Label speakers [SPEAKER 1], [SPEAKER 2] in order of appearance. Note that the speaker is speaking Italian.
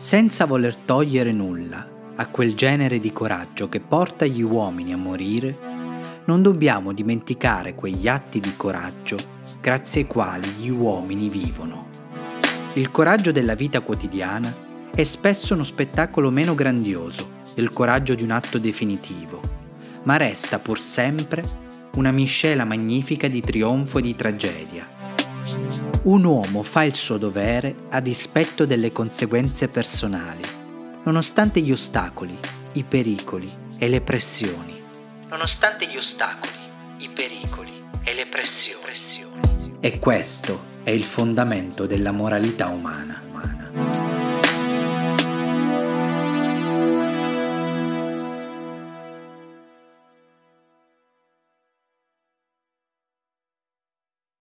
[SPEAKER 1] senza voler togliere nulla a quel genere di coraggio che porta gli uomini a morire, non dobbiamo dimenticare quegli atti di coraggio grazie ai quali gli uomini vivono. Il coraggio della vita quotidiana è spesso uno spettacolo meno grandioso del coraggio di un atto definitivo, ma resta pur sempre una miscela magnifica di trionfo e di tragedia. Un uomo fa il suo dovere a dispetto delle conseguenze personali, nonostante gli ostacoli, i pericoli e le pressioni. Nonostante gli ostacoli, i pericoli e le pressioni. E questo è il fondamento della moralità umana.